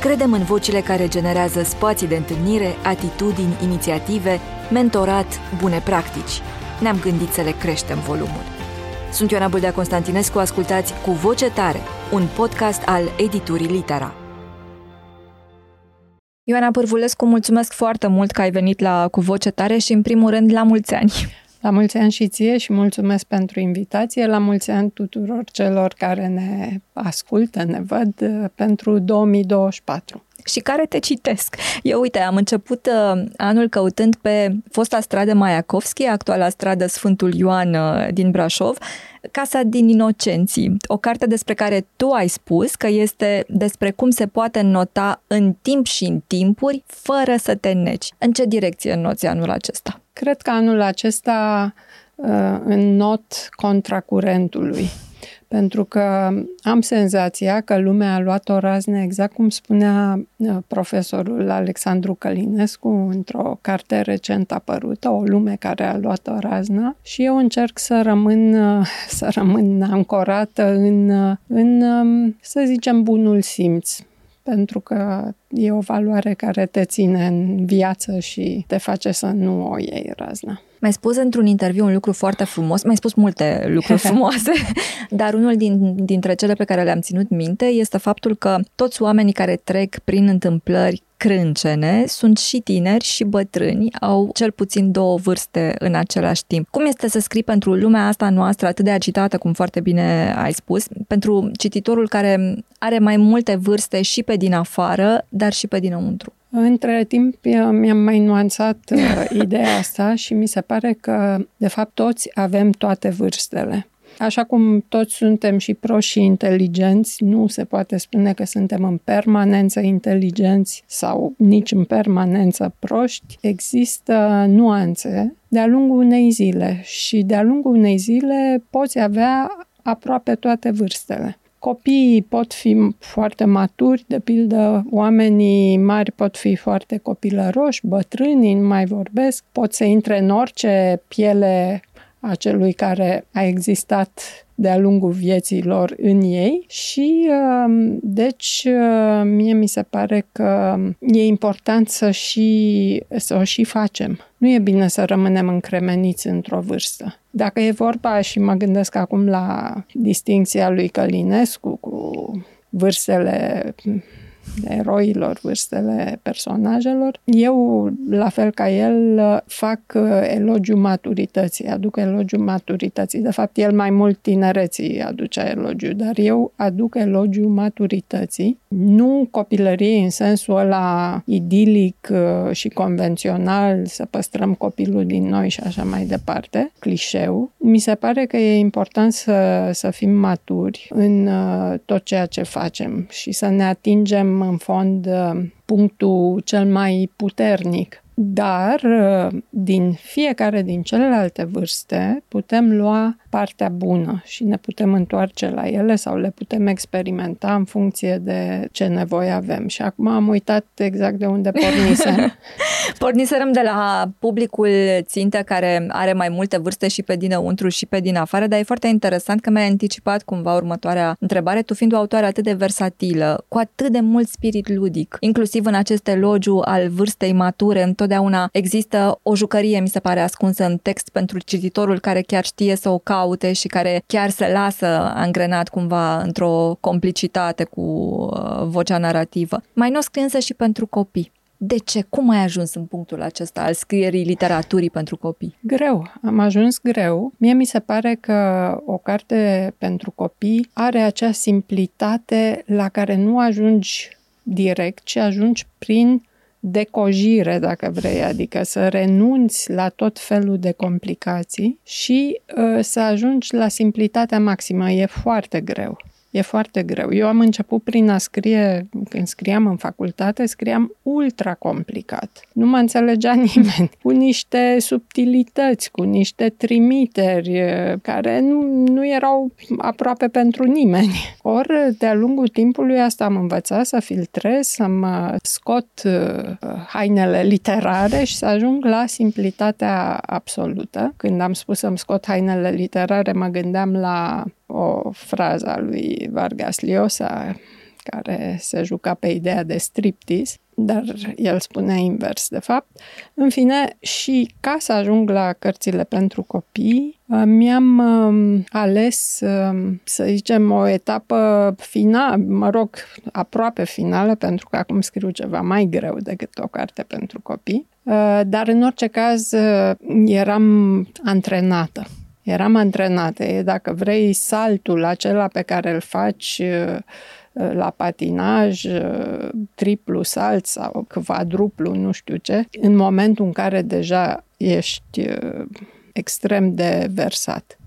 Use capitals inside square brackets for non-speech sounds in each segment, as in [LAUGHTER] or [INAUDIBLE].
Credem în vocile care generează spații de întâlnire, atitudini, inițiative, mentorat, bune practici. Ne-am gândit să le creștem volumul. Sunt Ioana Bâldea Constantinescu, ascultați Cu Voce Tare, un podcast al editurii Litera. Ioana Pârvulescu, mulțumesc foarte mult că ai venit la Cu Voce Tare și, în primul rând, la mulți ani! La mulți ani și ție și mulțumesc pentru invitație. La mulți ani tuturor celor care ne ascultă, ne văd pentru 2024 și care te citesc. Eu, uite, am început uh, anul căutând pe fosta stradă Maiakovski, actuala stradă Sfântul Ioan uh, din Brașov, Casa din Inocenții, o carte despre care tu ai spus că este despre cum se poate nota în timp și în timpuri fără să te neci. În ce direcție noți anul acesta? Cred că anul acesta uh, în not contra curentului pentru că am senzația că lumea a luat o raznă, exact cum spunea uh, profesorul Alexandru Călinescu într-o carte recent apărută, O lume care a luat o raznă. Și eu încerc să rămân, uh, să rămân ancorată în, uh, în, um, să zicem, bunul simț, pentru că e o valoare care te ține în viață și te face să nu o iei razna. Mi-ai spus într-un interviu un lucru foarte frumos, mi-ai spus multe lucruri [LAUGHS] frumoase, dar unul din, dintre cele pe care le-am ținut minte este faptul că toți oamenii care trec prin întâmplări crâncene sunt și tineri și bătrâni, au cel puțin două vârste în același timp. Cum este să scrii pentru lumea asta noastră atât de agitată, cum foarte bine ai spus, pentru cititorul care are mai multe vârste și pe din afară, dar și pe dinăuntru? Între timp mi-am mai nuanțat uh, [LAUGHS] ideea asta și mi se pare că, de fapt, toți avem toate vârstele. Așa cum toți suntem și proști și inteligenți, nu se poate spune că suntem în permanență inteligenți sau nici în permanență proști. Există nuanțe de-a lungul unei zile și de-a lungul unei zile poți avea aproape toate vârstele. Copiii pot fi foarte maturi, de pildă oamenii mari pot fi foarte copilăroși, bătrânii, nu mai vorbesc, pot să intre în orice piele a celui care a existat de-a lungul vieții lor în ei și um, deci uh, mie mi se pare că e important să, și, să o și facem. Nu e bine să rămânem încremeniți într-o vârstă. Dacă e vorba și mă gândesc acum la distinția lui Călinescu cu vârstele eroilor, vârstele personajelor. Eu, la fel ca el, fac uh, elogiu maturității, aduc elogiu maturității. De fapt, el mai mult tinereții aduce elogiu, dar eu aduc elogiu maturității, nu copilăriei în sensul ăla idilic uh, și convențional, să păstrăm copilul din noi și așa mai departe, clișeu. Mi se pare că e important să, să fim maturi în uh, tot ceea ce facem și să ne atingem în fond punctul cel mai puternic. Dar din fiecare din celelalte vârste putem lua partea bună și ne putem întoarce la ele sau le putem experimenta în funcție de ce nevoie avem. Și acum am uitat exact de unde pornisem. [LAUGHS] Porniserăm de la publicul țintă care are mai multe vârste și pe dinăuntru și pe din afară, dar e foarte interesant că mi-ai anticipat cumva următoarea întrebare, tu fiind o autoare atât de versatilă, cu atât de mult spirit ludic, inclusiv în acest elogiu al vârstei mature, întotdeauna există o jucărie, mi se pare, ascunsă în text pentru cititorul care chiar știe să o caute și care chiar se lasă angrenat cumva într-o complicitate cu uh, vocea narrativă. Mai nu scrie însă și pentru copii. De ce? Cum ai ajuns în punctul acesta al scrierii literaturii pentru copii? Greu. Am ajuns greu. Mie mi se pare că o carte pentru copii are acea simplitate la care nu ajungi direct, ci ajungi prin decojire, dacă vrei, adică să renunți la tot felul de complicații și uh, să ajungi la simplitatea maximă. E foarte greu. E foarte greu. Eu am început prin a scrie, când scriam în facultate, scriam ultra complicat. Nu mă înțelegea [LAUGHS] nimeni. Cu niște subtilități, cu niște trimiteri care nu, nu erau aproape pentru nimeni. Ori, de-a lungul timpului asta am învățat să filtrez, să mă scot hainele literare și să ajung la simplitatea absolută. Când am spus să-mi scot hainele literare, mă gândeam la o frază a lui Vargas Llosa care se juca pe ideea de striptease, dar el spunea invers, de fapt. În fine, și ca să ajung la cărțile pentru copii, uh, mi-am uh, ales, uh, să zicem, o etapă finală, mă rog, aproape finală, pentru că acum scriu ceva mai greu decât o carte pentru copii, dar în orice caz eram antrenată. Eram antrenată. E, dacă vrei, saltul acela pe care îl faci la patinaj, triplu salt sau quadruplu, nu știu ce, în momentul în care deja ești extrem de versat.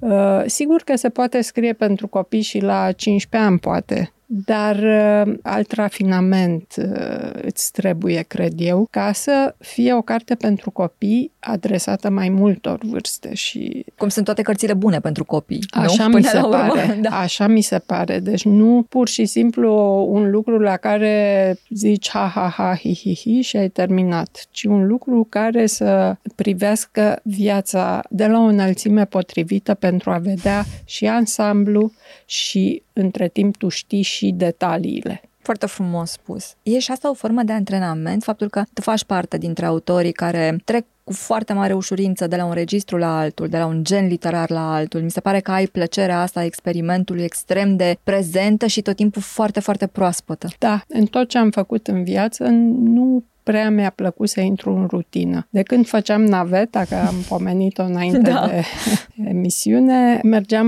Sigur că se poate scrie pentru copii și la 15 ani, poate, dar uh, alt rafinament uh, îți trebuie, cred eu, ca să fie o carte pentru copii adresată mai multor vârste și... Cum sunt toate cărțile bune pentru copii, Așa nu? mi se pare. Da. Așa mi se pare. Deci nu pur și simplu un lucru la care zici ha, ha, ha, hi, hi, hi și ai terminat, ci un lucru care să privească viața de la o înălțime potrivită pentru a vedea și ansamblu și între timp tu știi și detaliile. Foarte frumos spus. E și asta o formă de antrenament, faptul că tu faci parte dintre autorii care trec cu foarte mare ușurință de la un registru la altul, de la un gen literar la altul. Mi se pare că ai plăcerea asta a experimentului extrem de prezentă și tot timpul foarte, foarte proaspătă. Da, în tot ce am făcut în viață nu prea mi-a plăcut să intru în rutină. De când făceam naveta, că am pomenit-o înainte [LAUGHS] da. de [LAUGHS] emisiune, mergeam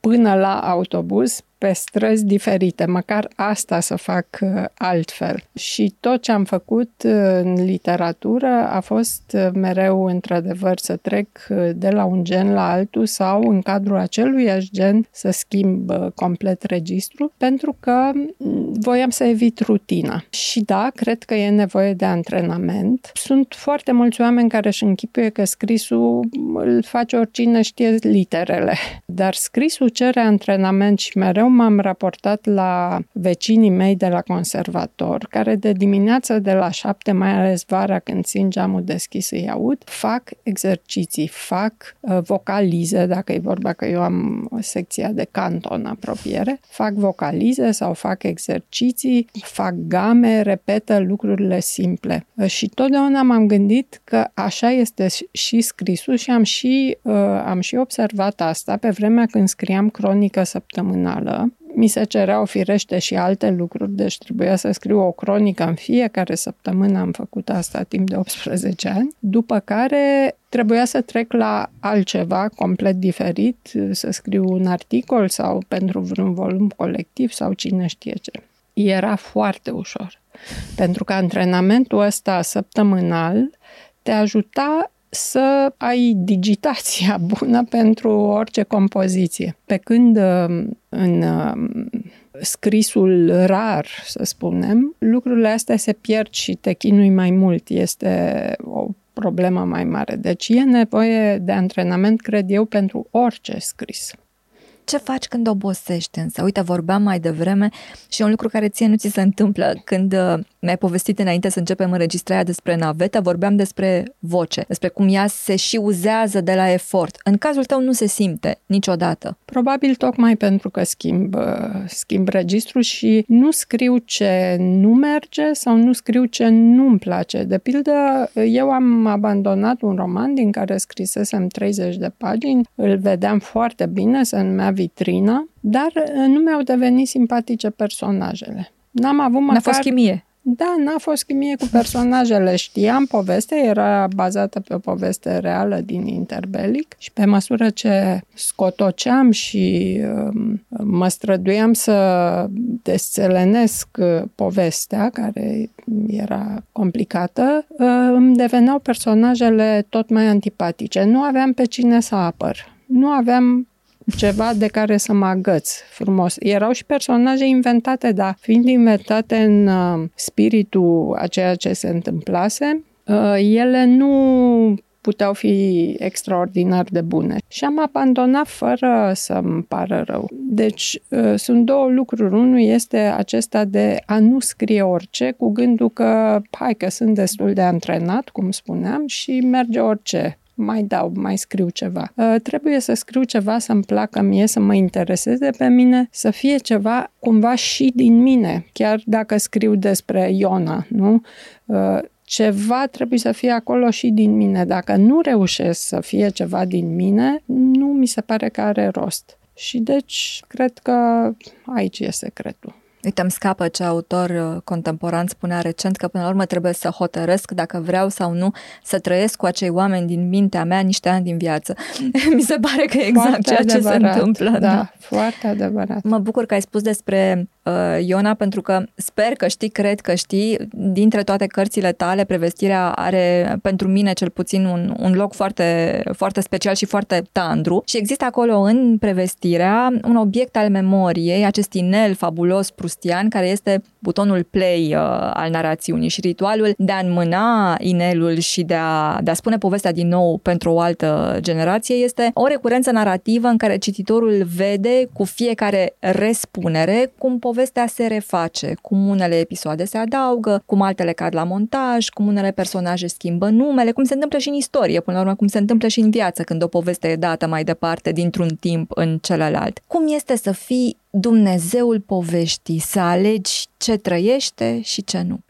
până la autobuz pe străzi diferite, măcar asta să fac uh, altfel. Și tot ce am făcut uh, în literatură a fost uh, mereu, într-adevăr, să trec de la un gen la altul sau în cadrul aceluiași gen să schimb complet registru, pentru că mm, voiam să evit rutina. Și da, cred că e nevoie de antrenament. Sunt foarte mulți oameni care își închipuie că scrisul îl face oricine știe literele, dar scrisul cere antrenament și mereu m-am raportat la vecinii mei de la conservator, care de dimineață de la șapte, mai ales vara când țin geamul deschis îi aud, fac exerciții, fac uh, vocalize, dacă e vorba că eu am secția de canto în apropiere, fac vocalize sau fac exerciții, fac game, repetă lucrurile simple. Uh, și totdeauna m-am gândit că așa este și scrisul și am și, uh, am și observat asta pe vremea când scriam cronică săptămânală mi se cereau firește și alte lucruri, deci trebuia să scriu o cronică în fiecare săptămână, am făcut asta timp de 18 ani, după care trebuia să trec la altceva complet diferit, să scriu un articol sau pentru vreun volum colectiv sau cine știe ce. Era foarte ușor, pentru că antrenamentul ăsta săptămânal te ajuta să ai digitația [LAUGHS] bună pentru orice compoziție. Pe când um, în um, scrisul rar, să spunem, lucrurile astea se pierd și te chinui mai mult. Este o problemă mai mare. Deci e nevoie de antrenament, cred eu, pentru orice scris. Ce faci când obosești însă? Uite, vorbeam mai devreme și un lucru care ție nu ți se întâmplă când uh, mi-ai povestit înainte să începem înregistrarea despre naveta, vorbeam despre voce, despre cum ea se și uzează de la efort. În cazul tău nu se simte niciodată. Probabil tocmai pentru că schimb, uh, schimb registru și nu scriu ce nu merge sau nu scriu ce nu-mi place. De pildă, eu am abandonat un roman din care scrisesem 30 de pagini, îl vedeam foarte bine, se numea Vitrina, dar uh, nu mi-au devenit simpatice personajele. N-am avut măcar... N-a fost chimie. Da, n-a fost chimie cu personajele. Știam povestea, era bazată pe o poveste reală din Interbelic și pe măsură ce scotoceam și uh, mă străduiam să desțelenesc uh, povestea, care era complicată, uh, îmi deveneau personajele tot mai antipatice. Nu aveam pe cine să apăr. Nu aveam ceva de care să mă agăț frumos. Erau și personaje inventate, dar fiind inventate în uh, spiritul a ceea ce se întâmplase, uh, ele nu puteau fi extraordinar de bune. Și am abandonat fără să-mi pară rău. Deci uh, sunt două lucruri. Unul este acesta de a nu scrie orice cu gândul că hai că sunt destul de antrenat, cum spuneam, și merge orice mai dau, mai scriu ceva. Uh, trebuie să scriu ceva să-mi placă mie, să mă intereseze pe mine, să fie ceva cumva și din mine, chiar dacă scriu despre Iona, nu? Uh, ceva trebuie să fie acolo și din mine. Dacă nu reușesc să fie ceva din mine, nu mi se pare că are rost. Și deci, cred că aici e secretul. Uite, îmi scapă ce autor uh, contemporan spunea recent că până la urmă trebuie să hotărăsc dacă vreau sau nu să trăiesc cu acei oameni din mintea mea niște ani din viață. [LAUGHS] Mi se pare că e exact foarte ceea adevărat, ce se întâmplă. Da, da, foarte adevărat. Mă bucur că ai spus despre uh, Iona pentru că sper că știi, cred că știi, dintre toate cărțile tale, prevestirea are pentru mine cel puțin un, un loc foarte, foarte special și foarte tandru și există acolo în prevestirea un obiect al memoriei, acest inel fabulos prustian care este butonul play uh, al narațiunii și ritualul de a înmâna inelul și de a, de a spune povestea din nou pentru o altă generație este o recurență narrativă în care cititorul vede cu fiecare respunere cum povestea se reface, cum unele episoade se adaugă, cum altele cad la montaj, cum unele personaje schimbă numele, cum se întâmplă și în istorie, până la urmă cum se întâmplă și în viață când o poveste e dată mai departe dintr-un timp în celălalt. Cum este să fii Dumnezeul poveștii, să alegi ce trăiește și ce nu?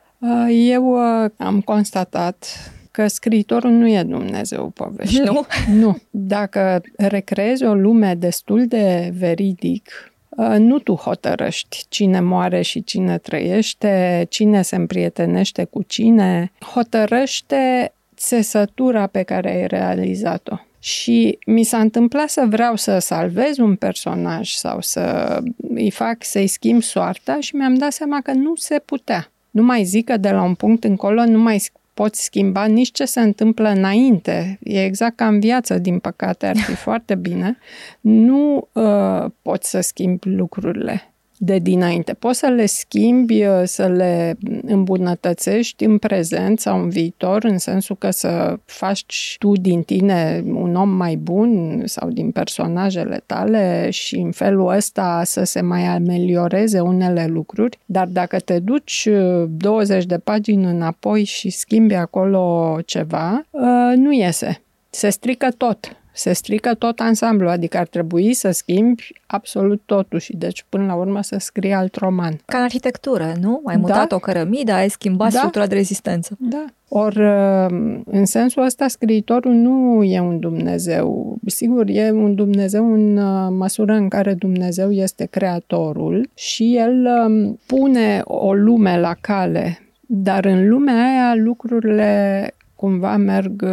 Eu am constatat că scriitorul nu e Dumnezeu poveștii. Nu? [LAUGHS] Nu. Dacă recreezi o lume destul de veridic, nu tu hotărăști cine moare și cine trăiește, cine se împrietenește cu cine. Hotărăște țesătura pe care ai realizat-o. Și mi s-a întâmplat să vreau să salvez un personaj sau să îi fac să-i schimb soarta și mi-am dat seama că nu se putea. Nu mai zic că de la un punct încolo nu mai poți schimba nici ce se întâmplă înainte. E exact ca în viață, din păcate, ar fi [LAUGHS] foarte bine. Nu uh, poți să schimbi lucrurile de dinainte. Poți să le schimbi, uh, să le îmbunătățești în prezent sau în viitor, în sensul că să faci tu din tine un om mai bun sau din personajele tale și în felul ăsta să se mai amelioreze unele lucruri, dar dacă te duci 20 uh, de pagini înapoi și schimbi acolo ceva, uh, nu iese. Se strică tot se strică tot ansamblu, adică ar trebui să schimbi absolut totul și deci până la urmă să scrii alt roman. Ca în arhitectură, nu? Ai mutat da. o cărămidă, ai schimbat da. structura de rezistență. Da. Ori, uh, în sensul ăsta, scriitorul nu e un Dumnezeu. Sigur, e un Dumnezeu în uh, măsură în care Dumnezeu este creatorul și el um, pune o lume la cale dar în lumea aia lucrurile cumva merg,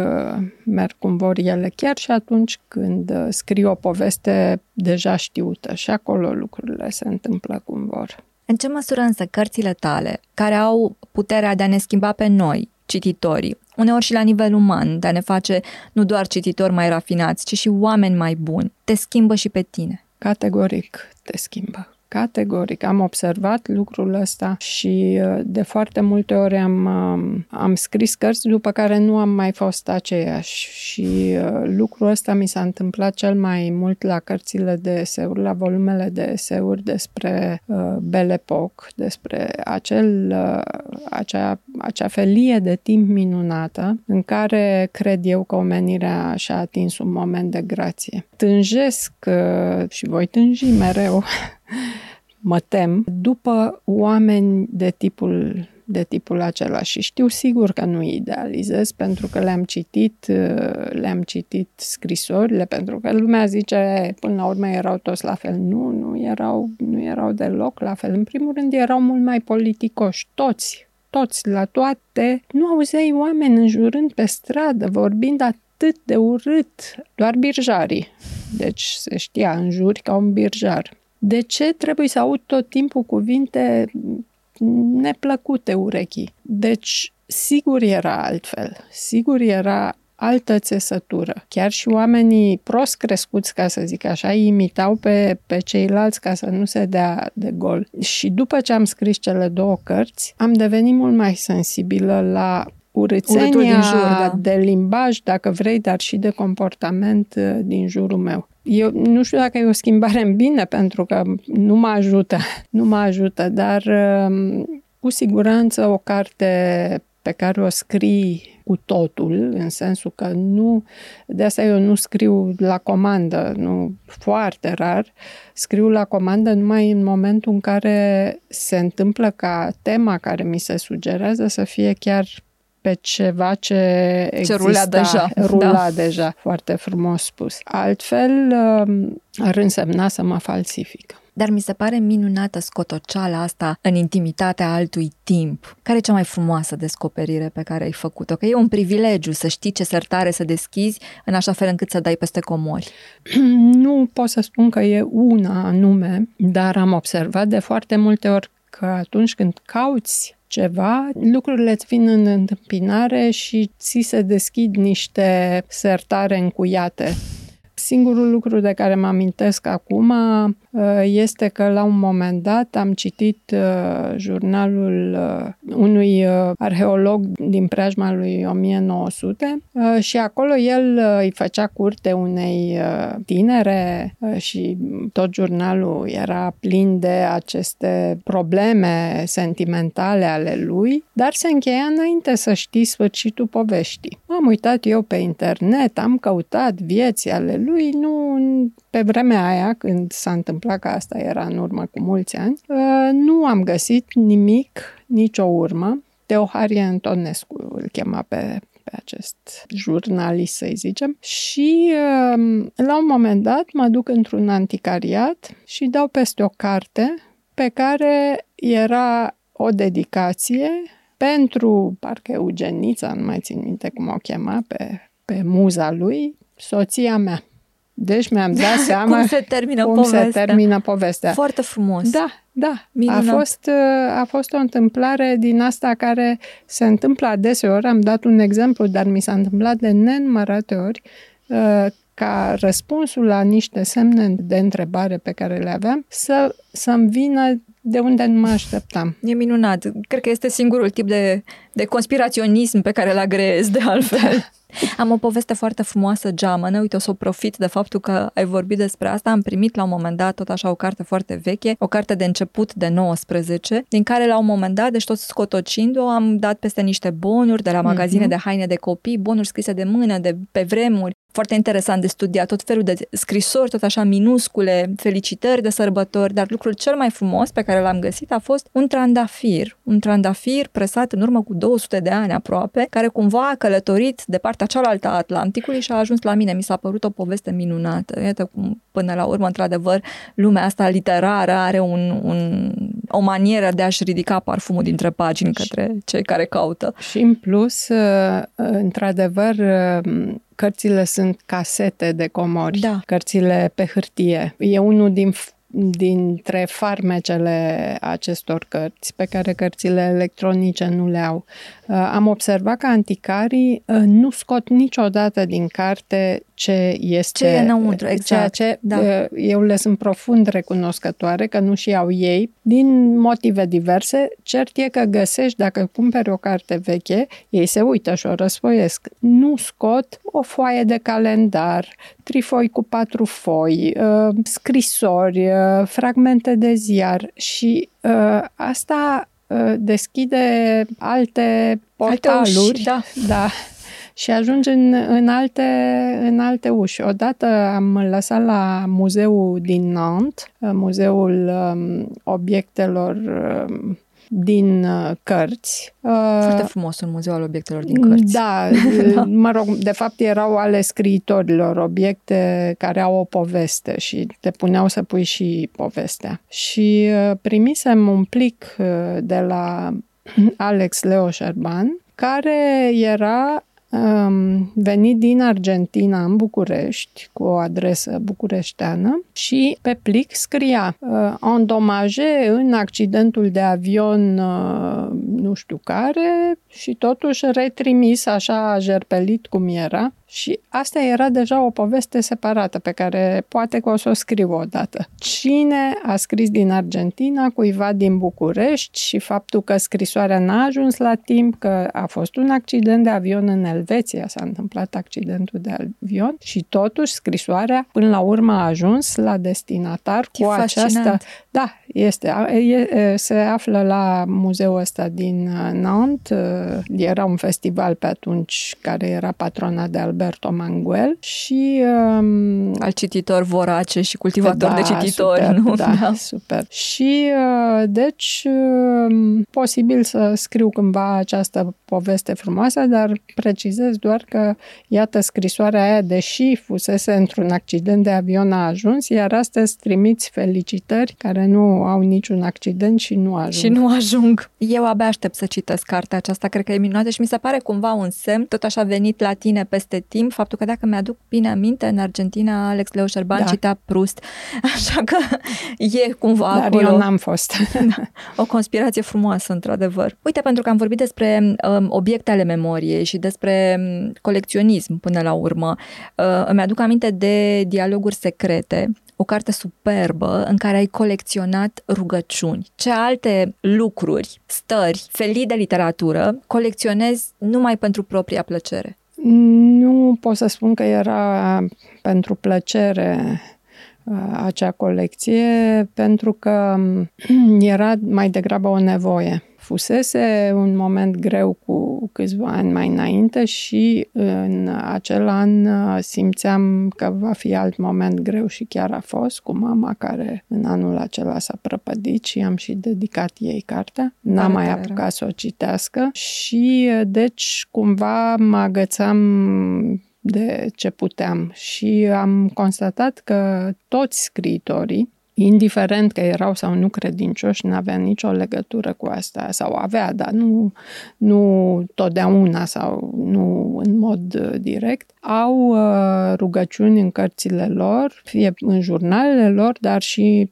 merg cum vor ele, chiar și atunci când uh, scriu o poveste deja știută și acolo lucrurile se întâmplă cum vor. În ce măsură însă cărțile tale, care au puterea de a ne schimba pe noi, cititorii, uneori și la nivel uman, de a ne face nu doar cititori mai rafinați, ci și oameni mai buni, te schimbă și pe tine? Categoric te schimbă. Categoric. Am observat lucrul ăsta și uh, de foarte multe ori am, um, am scris cărți după care nu am mai fost aceeași și uh, lucrul ăsta mi s-a întâmplat cel mai mult la cărțile de eseuri, la volumele de eseuri despre uh, Belle Époque, despre acel, uh, acea, acea felie de timp minunată în care cred eu că omenirea și-a atins un moment de grație. Tânjesc uh, și voi tânji mereu [LAUGHS] mă tem, după oameni de tipul de tipul acela și știu sigur că nu idealizez pentru că le-am citit, le-am citit scrisorile, pentru că lumea zice până la urmă erau toți la fel. Nu, nu erau, nu erau deloc la fel. În primul rând erau mult mai politicoși, toți, toți, la toate. Nu auzeai oameni înjurând pe stradă, vorbind atât de urât, doar birjarii. Deci se știa în juri ca un birjar. De ce trebuie să aud tot timpul cuvinte neplăcute urechii? Deci, sigur era altfel. Sigur era altă țesătură. Chiar și oamenii prost crescuți, ca să zic așa, îi imitau pe, pe ceilalți ca să nu se dea de gol. Și după ce am scris cele două cărți, am devenit mult mai sensibilă la urățenia din jur, da. de limbaj, dacă vrei, dar și de comportament uh, din jurul meu. Eu nu știu dacă e o schimbare în bine, pentru că nu mă ajută, [LAUGHS] nu mă ajută, dar um, cu siguranță o carte pe care o scrii cu totul, în sensul că nu, de asta eu nu scriu la comandă, nu foarte rar, scriu la comandă numai în momentul în care se întâmplă ca tema care mi se sugerează să fie chiar pe ceva ce exista, ce rula deja. [LAUGHS] Rula da. deja, foarte frumos spus. Altfel, um, ar însemna să mă falsific. Dar mi se pare minunată scotoceala asta în intimitatea altui timp. Care e cea mai frumoasă descoperire pe care ai făcut-o? Că e un privilegiu să știi ce sertare să deschizi în așa fel încât să dai peste comori. [CLEARS THROAT] Nu pot să spun că e una anume, dar am observat de foarte multe ori că atunci când cauți ceva, lucrurile îți vin în întâmpinare și ți se deschid niște sertare încuiate. Singurul lucru de care mă amintesc acum uh, este că la un moment dat am citit uh, jurnalul uh, unui arheolog din preajma lui 1900 și acolo el îi făcea curte unei tinere și tot jurnalul era plin de aceste probleme sentimentale ale lui, dar se încheia înainte să știi sfârșitul poveștii. M-am uitat eu pe internet, am căutat vieții ale lui, nu, pe vremea aia, când s-a întâmplat că asta era în urmă cu mulți ani, uh, nu am găsit nimic, nicio urmă. Teoharie Antonescu îl chema pe, pe acest jurnalist, să-i zicem. Și um, la un moment dat mă duc într-un anticariat și dau peste o carte pe care era o dedicație pentru, parcă Eugenița, nu mai țin minte cum o chema, pe, pe muza lui, soția mea. Deci mi-am [LAUGHS] dat seama cum se termină cum povestea. se termină povestea. Foarte frumos. Da, da. A fost, a fost o întâmplare din asta care se întâmplă adeseori. Am dat un exemplu, dar mi s-a întâmplat de nenumărate ori uh, ca răspunsul la niște semne de întrebare pe care le aveam să, să-mi vină de unde nu mă așteptam. E minunat. Cred că este singurul tip de, de conspiraționism pe care îl agreez de altfel. Da. Am o poveste foarte frumoasă, geamănă, uite, o să o profit de faptul că ai vorbit despre asta. Am primit la un moment dat tot așa o carte foarte veche, o carte de început de 19, din care la un moment dat, deci tot scotocind-o, am dat peste niște bonuri de la magazine mm-hmm. de haine de copii, bonuri scrise de mână, de pe vremuri, foarte interesant de studiat, tot felul de scrisori, tot așa minuscule, felicitări de sărbători, dar lucrul cel mai frumos pe care l-am găsit a fost un trandafir, un trandafir presat în urmă cu 200 de ani aproape, care cumva a călătorit de partea cealaltă a Atlanticului și a ajuns la mine. Mi s-a părut o poveste minunată. Iată cum, până la urmă, într-adevăr, lumea asta literară are un, un, o manieră de a-și ridica parfumul dintre pagini către cei care caută. Și în plus, uh, într-adevăr, uh, cărțile sunt casete de comori, da. cărțile pe hârtie. E unul din dintre farmecele acestor cărți, pe care cărțile electronice nu le au. Uh, am observat că anticarii uh, nu scot niciodată din carte ce este... Ce e înăuntru, exact. Ceea ce da. Uh, eu le sunt profund recunoscătoare că nu și au ei, din motive diverse. Cert e că găsești, dacă cumperi o carte veche, ei se uită și o răsfoiesc. Nu scot o foaie de calendar, trifoi cu patru foi, scrisori, fragmente de ziar și asta Uh, deschide alte portaluri. Alte uși, da. [LAUGHS] da. Și ajunge în, în, alte, în alte uși. Odată am lăsat la muzeul din Nantes, uh, muzeul um, obiectelor um, din uh, cărți. Foarte frumos un muzeu al obiectelor din cărți. Da, [LAUGHS] mă rog, de fapt erau ale scriitorilor, obiecte care au o poveste și te puneau să pui și povestea. Și uh, primisem un plic uh, de la [CLEARS THROAT] Alex Leo Șerban, care era um, venit din Argentina în București cu o adresă bucureșteană și pe plic scria uh, îndomaje în accidentul de avion uh, nu știu care și totuși retrimis așa jerpelit cum era Și asta era deja o poveste separată pe care poate că o să o scriu odată. Cine a scris din Argentina cuiva din București și faptul că scrisoarea n-a ajuns la timp, că a fost un accident de avion în Elveția, s-a întâmplat accidentul de avion și totuși scrisoarea până la urmă a ajuns la destinatar cu această... Da, este. E, se află la muzeul ăsta din uh, Nantes. Uh, era un festival pe atunci care era patrona de Alberto Manguel și... Um, Al cititor vorace și cultivator da, de cititori, super, nu? Da, da, super. Și uh, deci posibil să scriu cândva această poveste frumoasă, dar precizez doar că, iată, scrisoarea aia, deși fusese într-un accident de avion, a ajuns, iar astăzi trimiți felicitări care nu au niciun accident și nu ajung. Și nu ajung. Eu abia aștept să citesc cartea aceasta, cred că e minunată și mi se pare cumva un semn, tot așa venit la tine peste timp, faptul că dacă mi-aduc bine aminte, în Argentina Alex Leoș Șerban da. citea Prust, [LAUGHS] așa că e cumva Dar acolo. eu n-am fost. [LAUGHS] da, o conspirație frumoasă, într-adevăr. Uite, pentru că am vorbit despre um, obiecte ale memoriei și despre um, colecționism până la urmă, uh, îmi aduc aminte de dialoguri secrete o carte superbă în care ai colecționat rugăciuni. Ce alte lucruri, stări, felii de literatură colecționezi numai pentru propria plăcere? Nu pot să spun că era pentru plăcere uh, acea colecție, pentru că era mai degrabă o nevoie fusese un moment greu cu câțiva ani mai înainte și în acel an uh, simțeam că va fi alt moment greu și chiar a fost cu mama care în anul acela s-a prăpădit și am și dedicat ei cartea. N-am mai apucat să o citească și uh, deci cumva mă agățam de ce puteam și am constatat că toți scriitorii indiferent că erau sau nu credincioși, nu avea nicio legătură cu asta, sau avea, dar nu, nu totdeauna sau nu în mod uh, direct, au uh, rugăciuni în cărțile lor, fie în jurnalele lor, dar și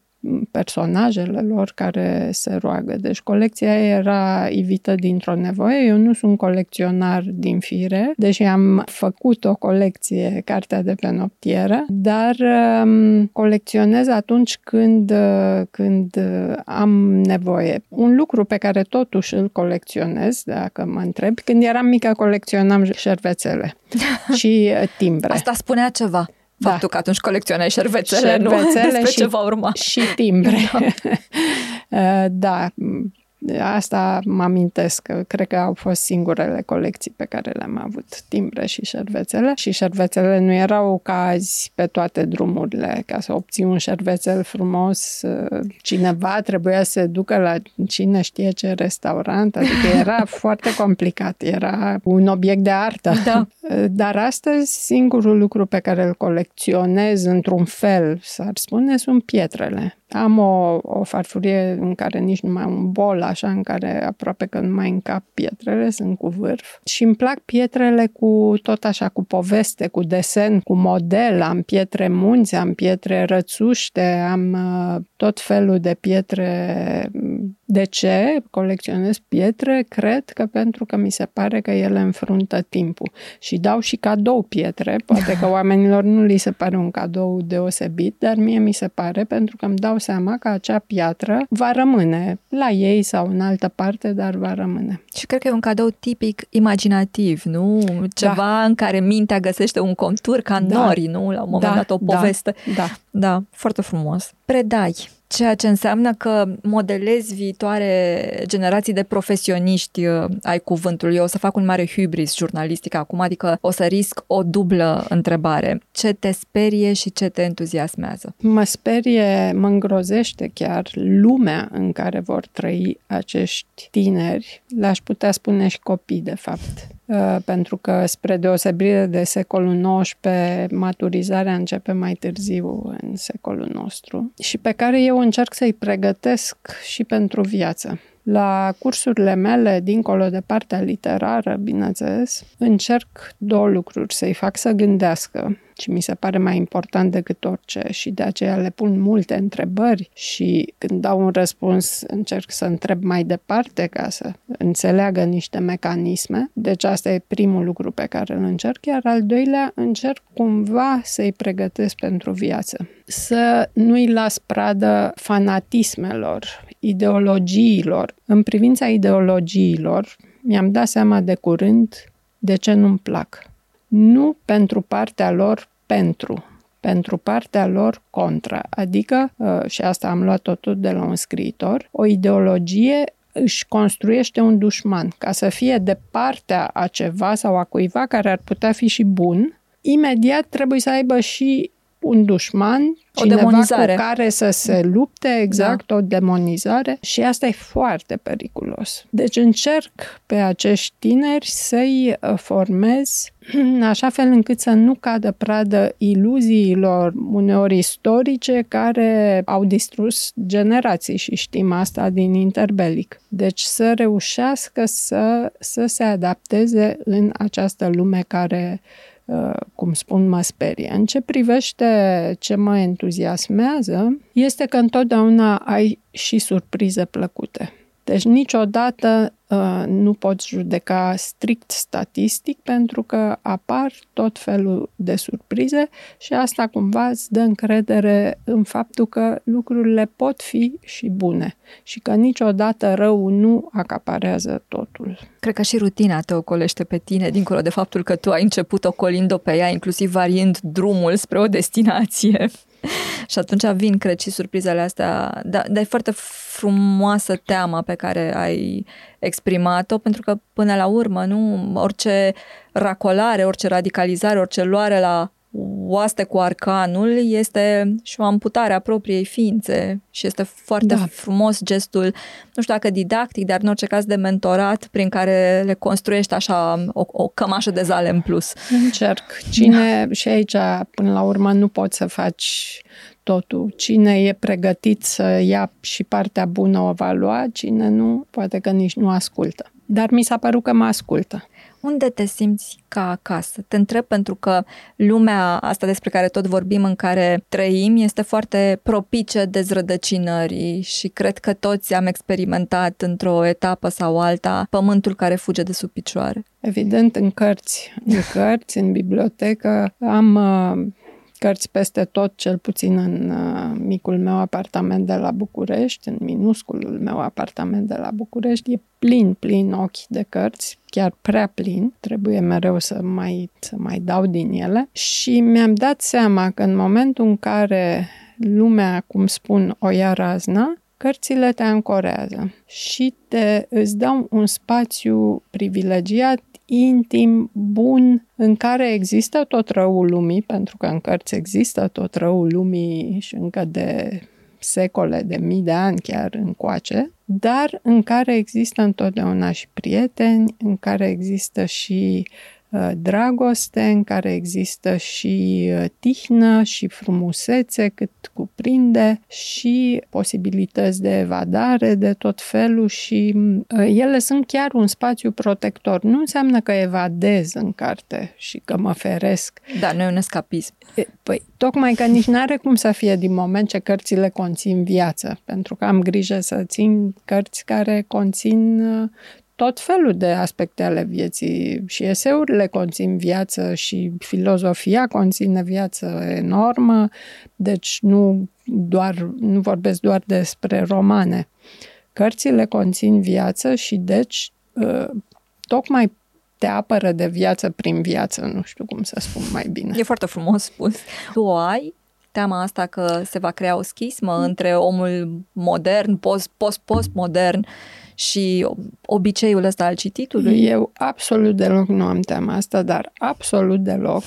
personajele lor care se roagă. Deci colecția era ivită dintr-o nevoie. Eu nu sunt colecționar din fire, deși am făcut o colecție, Cartea de pe noptieră, dar um, colecționez atunci când, uh, când uh, am nevoie. Un lucru pe care totuși îl colecționez, dacă mă întreb, când eram mică colecționam șervețele [LAUGHS] și uh, timbre. Asta spunea ceva. Da. Faptul că atunci colecționai șervețele, șervețele nu [LAUGHS] despre și, ce va urma. Și timbre. Da. [LAUGHS] da, Asta mă amintesc, că cred că au fost singurele colecții pe care le-am avut, timbre și șervețele. Și șervețele nu erau cazi pe toate drumurile. Ca să obții un șervețel frumos, cineva trebuia să se ducă la cine știe ce restaurant, adică era [LAUGHS] foarte complicat, era un obiect de artă. Da. Dar astăzi singurul lucru pe care îl colecționez într-un fel, s-ar spune, sunt pietrele. Am o, o farfurie în care nici nu mai un bol, așa, în care aproape că nu mai încap pietrele, sunt cu vârf. Și îmi plac pietrele cu tot așa, cu poveste, cu desen, cu model. Am pietre munți, am pietre rățuște, am uh, tot felul de pietre de ce colecționez pietre? Cred că pentru că mi se pare că ele înfruntă timpul. Și dau și cadou pietre. Poate că [LAUGHS] oamenilor nu li se pare un cadou deosebit, dar mie mi se pare pentru că îmi dau seama că acea piatră va rămâne la ei sau în altă parte, dar va rămâne. Și cred că e un cadou tipic imaginativ, nu? Ceva da. în care mintea găsește un contur ca da. nori, nu? La un moment da, dat o da. poveste. Da, da. Da, foarte frumos. Predai Ceea ce înseamnă că modelezi viitoare generații de profesioniști uh, ai cuvântului. Eu o să fac un mare hybris jurnalistic acum, adică o să risc o dublă întrebare. Ce te sperie și ce te entuziasmează? Mă sperie, mă îngrozește chiar lumea în care vor trăi acești tineri. Le-aș putea spune și copii, de fapt Uh, pentru că, spre deosebire de secolul XIX, maturizarea începe mai târziu în secolul nostru și pe care eu încerc să-i pregătesc și pentru viață. La cursurile mele, dincolo de partea literară, bineînțeles, încerc două lucruri. Să-i fac să gândească și mi se pare mai important decât orice și de aceea le pun multe întrebări și când dau un răspuns încerc să întreb mai departe ca să înțeleagă niște mecanisme. Deci asta e primul lucru pe care îl încerc, iar al doilea încerc cumva să-i pregătesc pentru viață. Să nu-i las pradă fanatismelor, ideologiilor. În privința ideologiilor, mi-am dat seama de curând de ce nu-mi plac nu pentru partea lor pentru, pentru partea lor contra. Adică, uh, și asta am luat-o tot de la un scriitor, o ideologie își construiește un dușman ca să fie de partea a ceva sau a cuiva care ar putea fi și bun, imediat trebuie să aibă și un dușman, o cineva demonizare. cu care să se lupte, exact, da. o demonizare și asta e foarte periculos. Deci încerc pe acești tineri să-i uh, formez în [CLEARS THROAT] așa fel încât să nu cadă pradă iluziilor uneori istorice care au distrus generații și știm asta din interbelic. Deci să reușească să, să se adapteze în această lume care Uh, cum spun, mă sperie. În ce privește ce mă entuziasmează, este că întotdeauna ai și surprize plăcute. Deci niciodată uh, nu poți judeca strict statistic pentru că apar tot felul de surprize și asta cumva îți dă încredere în faptul că lucrurile pot fi și bune și că niciodată rău nu acaparează totul. Cred că și rutina te ocolește pe tine, dincolo de faptul că tu ai început ocolind-o pe ea, inclusiv variind drumul spre o destinație. [LAUGHS] și atunci vin, cred, și surprizele astea. Dar da, e foarte frumoasă teama pe care ai exprimat-o, pentru că până la urmă, nu, orice racolare, orice radicalizare, orice luare la oaste cu arcanul este și o amputare a propriei ființe și este foarte da. frumos gestul, nu știu dacă didactic, dar în orice caz de mentorat prin care le construiești așa o, o cămașă de zale în plus. Încerc. Cine, da. și aici până la urmă nu poți să faci totul. Cine e pregătit să ia și partea bună o va lua, cine nu, poate că nici nu ascultă. Dar mi s-a părut că mă ascultă. Unde te simți ca acasă? Te întreb pentru că lumea asta despre care tot vorbim, în care trăim, este foarte propice dezrădăcinării și cred că toți am experimentat într-o etapă sau alta pământul care fuge de sub picioare. Evident, în cărți, în cărți, în bibliotecă, am uh, cărți peste tot, cel puțin în uh, micul meu apartament de la București, în minusculul meu apartament de la București, e plin, plin ochi de cărți, chiar prea plin, trebuie mereu să mai, să mai dau din ele. Și mi-am dat seama că în momentul în care lumea, cum spun, o ia razna, cărțile te ancorează și te, îți dau un spațiu privilegiat intim, bun, în care există tot răul lumii, pentru că în cărți există tot răul lumii și încă de secole, de mii de ani chiar încoace, dar în care există întotdeauna și prieteni, în care există și Uh, dragoste în care există și uh, tihnă și frumusețe cât cuprinde și posibilități de evadare de tot felul și uh, ele sunt chiar un spațiu protector. Nu înseamnă că evadez în carte și că mă feresc. Da, nu e un escapism. Păi, tocmai că nici nu are cum să fie din moment ce cărțile conțin viață, pentru că am grijă să țin cărți care conțin tot felul de aspecte ale vieții și eseurile conțin viață și filozofia conține viață enormă, deci nu, doar, nu vorbesc doar despre romane. Cărțile conțin viață și deci ă, tocmai te apără de viață prin viață, nu știu cum să spun mai bine. E foarte frumos spus. Tu o ai teama asta că se va crea o schismă între omul modern, post-post-post-modern și obiceiul ăsta al cititului? Eu absolut deloc nu am teama asta, dar absolut deloc.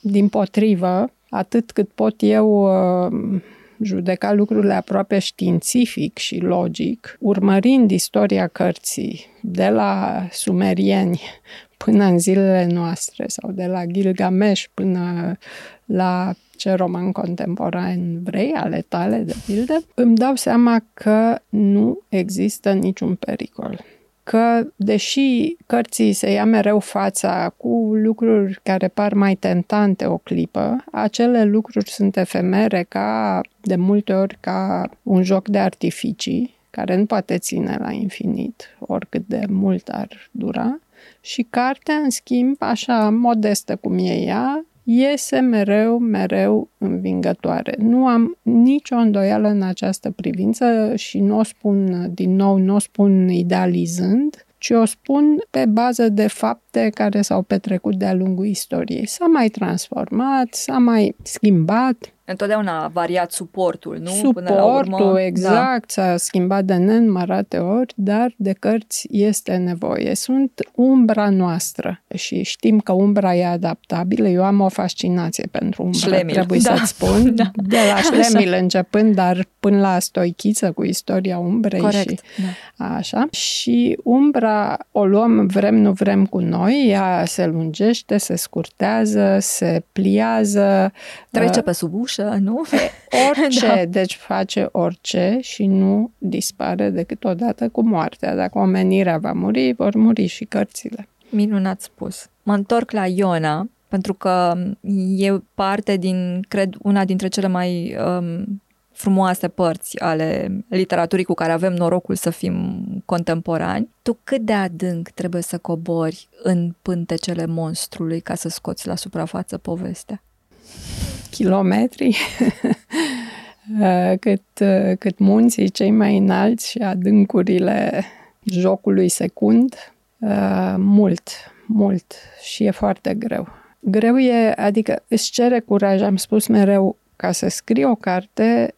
Din potrivă, atât cât pot eu uh, judeca lucrurile aproape științific și logic, urmărind istoria cărții de la sumerieni până în zilele noastre sau de la Gilgamesh până la ce roman contemporan vrei, ale tale, de pildă, îmi dau seama că nu există niciun pericol. Că, deși cărții se ia mereu fața cu lucruri care par mai tentante o clipă, acele lucruri sunt efemere ca, de multe ori, ca un joc de artificii, care nu poate ține la infinit, oricât de mult ar dura, și cartea, în schimb, așa modestă cum e ea, iese mereu, mereu învingătoare. Nu am nicio îndoială în această privință și nu o spun din nou, nu o spun idealizând, ci o spun pe bază de fapte care s-au petrecut de-a lungul istoriei. S-a mai transformat, s-a mai schimbat, Întotdeauna a variat suportul, nu? Suportul, Până la urmă, exact, da. s-a schimbat de nenumărate ori, dar de cărți este nevoie. Sunt umbra noastră și știm că umbra e adaptabilă. Eu am o fascinație pentru umbra, Șlemil. trebuie da. să-ți spun. [LAUGHS] Da. De la Șlemil așa. începând, dar până la Stoichiță cu istoria umbrei. Corect. Și, da. Așa. Și umbra o luăm, vrem, nu vrem cu noi, ea se lungește, se scurtează, se pliază. Trece uh, pe sub ușă ușă, nu? [LAUGHS] Orice, da. deci face orice și nu dispare decât odată cu moartea. Dacă omenirea va muri, vor muri și cărțile. Minunat spus. Mă întorc la Iona, pentru că e parte din, cred, una dintre cele mai um, frumoase părți ale literaturii cu care avem norocul să fim contemporani. Tu cât de adânc trebuie să cobori în pântecele monstrului ca să scoți la suprafață povestea? Kilometri, uh, [LAUGHS] cât, uh, cât munții cei mai înalți și adâncurile jocului secund. Uh, mult, mult și e foarte greu. Greu e, adică îți cere curaj. Am spus mereu, ca să scrii o carte,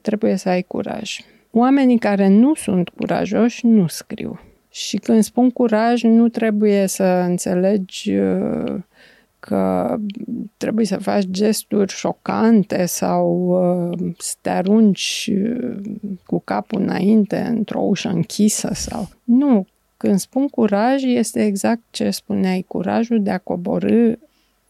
trebuie să ai curaj. Oamenii care nu sunt curajoși nu scriu. Și când spun curaj, nu trebuie să înțelegi că trebuie să faci gesturi șocante sau uh, să te arunci uh, cu capul înainte într-o ușă închisă sau... Nu, când spun curaj, este exact ce spuneai, curajul de a coborâ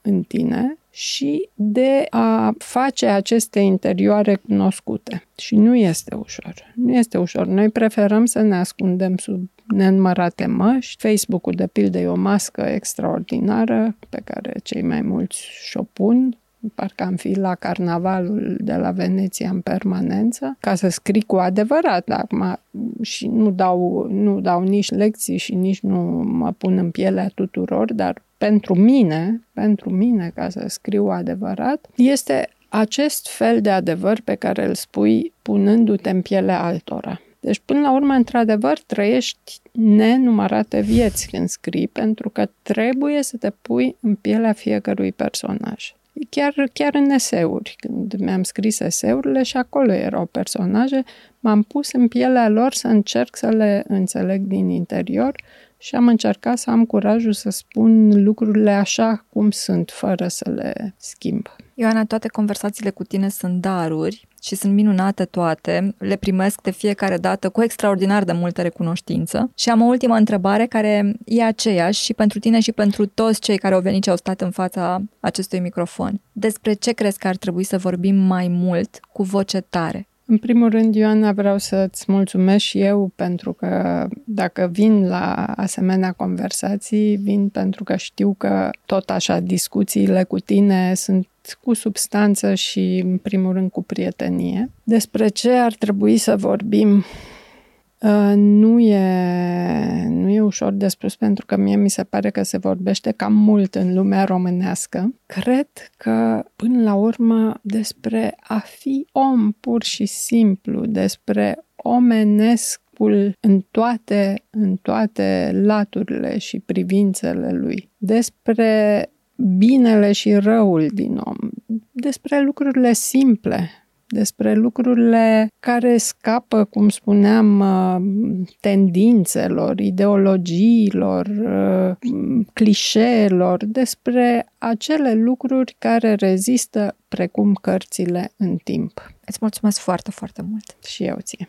în tine și de a face aceste interioare cunoscute. Și nu este ușor. Nu este ușor. Noi preferăm să ne ascundem sub nenumărate măști. Facebook-ul, de pildă, e o mască extraordinară pe care cei mai mulți și-o pun parcă am fi la carnavalul de la Veneția în permanență, ca să scrii cu adevărat acum și nu dau, nu dau nici lecții și nici nu mă pun în pielea tuturor, dar pentru mine, pentru mine, ca să scriu adevărat, este acest fel de adevăr pe care îl spui punându-te în pielea altora. Deci, până la urmă, într-adevăr, trăiești nenumărate vieți când scrii, pentru că trebuie să te pui în pielea fiecărui personaj. Chiar, chiar în eseuri, când mi-am scris eseurile și acolo erau personaje, m-am pus în pielea lor să încerc să le înțeleg din interior și am încercat să am curajul să spun lucrurile așa cum sunt, fără să le schimb. Ioana, toate conversațiile cu tine sunt daruri și sunt minunate toate, le primesc de fiecare dată cu extraordinar de multă recunoștință. Și am o ultimă întrebare care e aceeași și pentru tine și pentru toți cei care au venit și au stat în fața acestui microfon. Despre ce crezi că ar trebui să vorbim mai mult cu voce tare? În primul rând, Ioana, vreau să-ți mulțumesc și eu pentru că dacă vin la asemenea conversații, vin pentru că știu că tot așa discuțiile cu tine sunt cu substanță și, în primul rând, cu prietenie. Despre ce ar trebui să vorbim Uh, nu e, nu e ușor de spus pentru că mie mi se pare că se vorbește cam mult în lumea românească. Cred că, până la urmă, despre a fi om pur și simplu, despre omenescul în toate, în toate laturile și privințele lui, despre binele și răul din om, despre lucrurile simple, despre lucrurile care scapă, cum spuneam, uh, tendințelor, ideologiilor, uh, clișeelor, despre acele lucruri care rezistă precum cărțile în timp. Îți mulțumesc foarte, foarte mult. Și eu ție.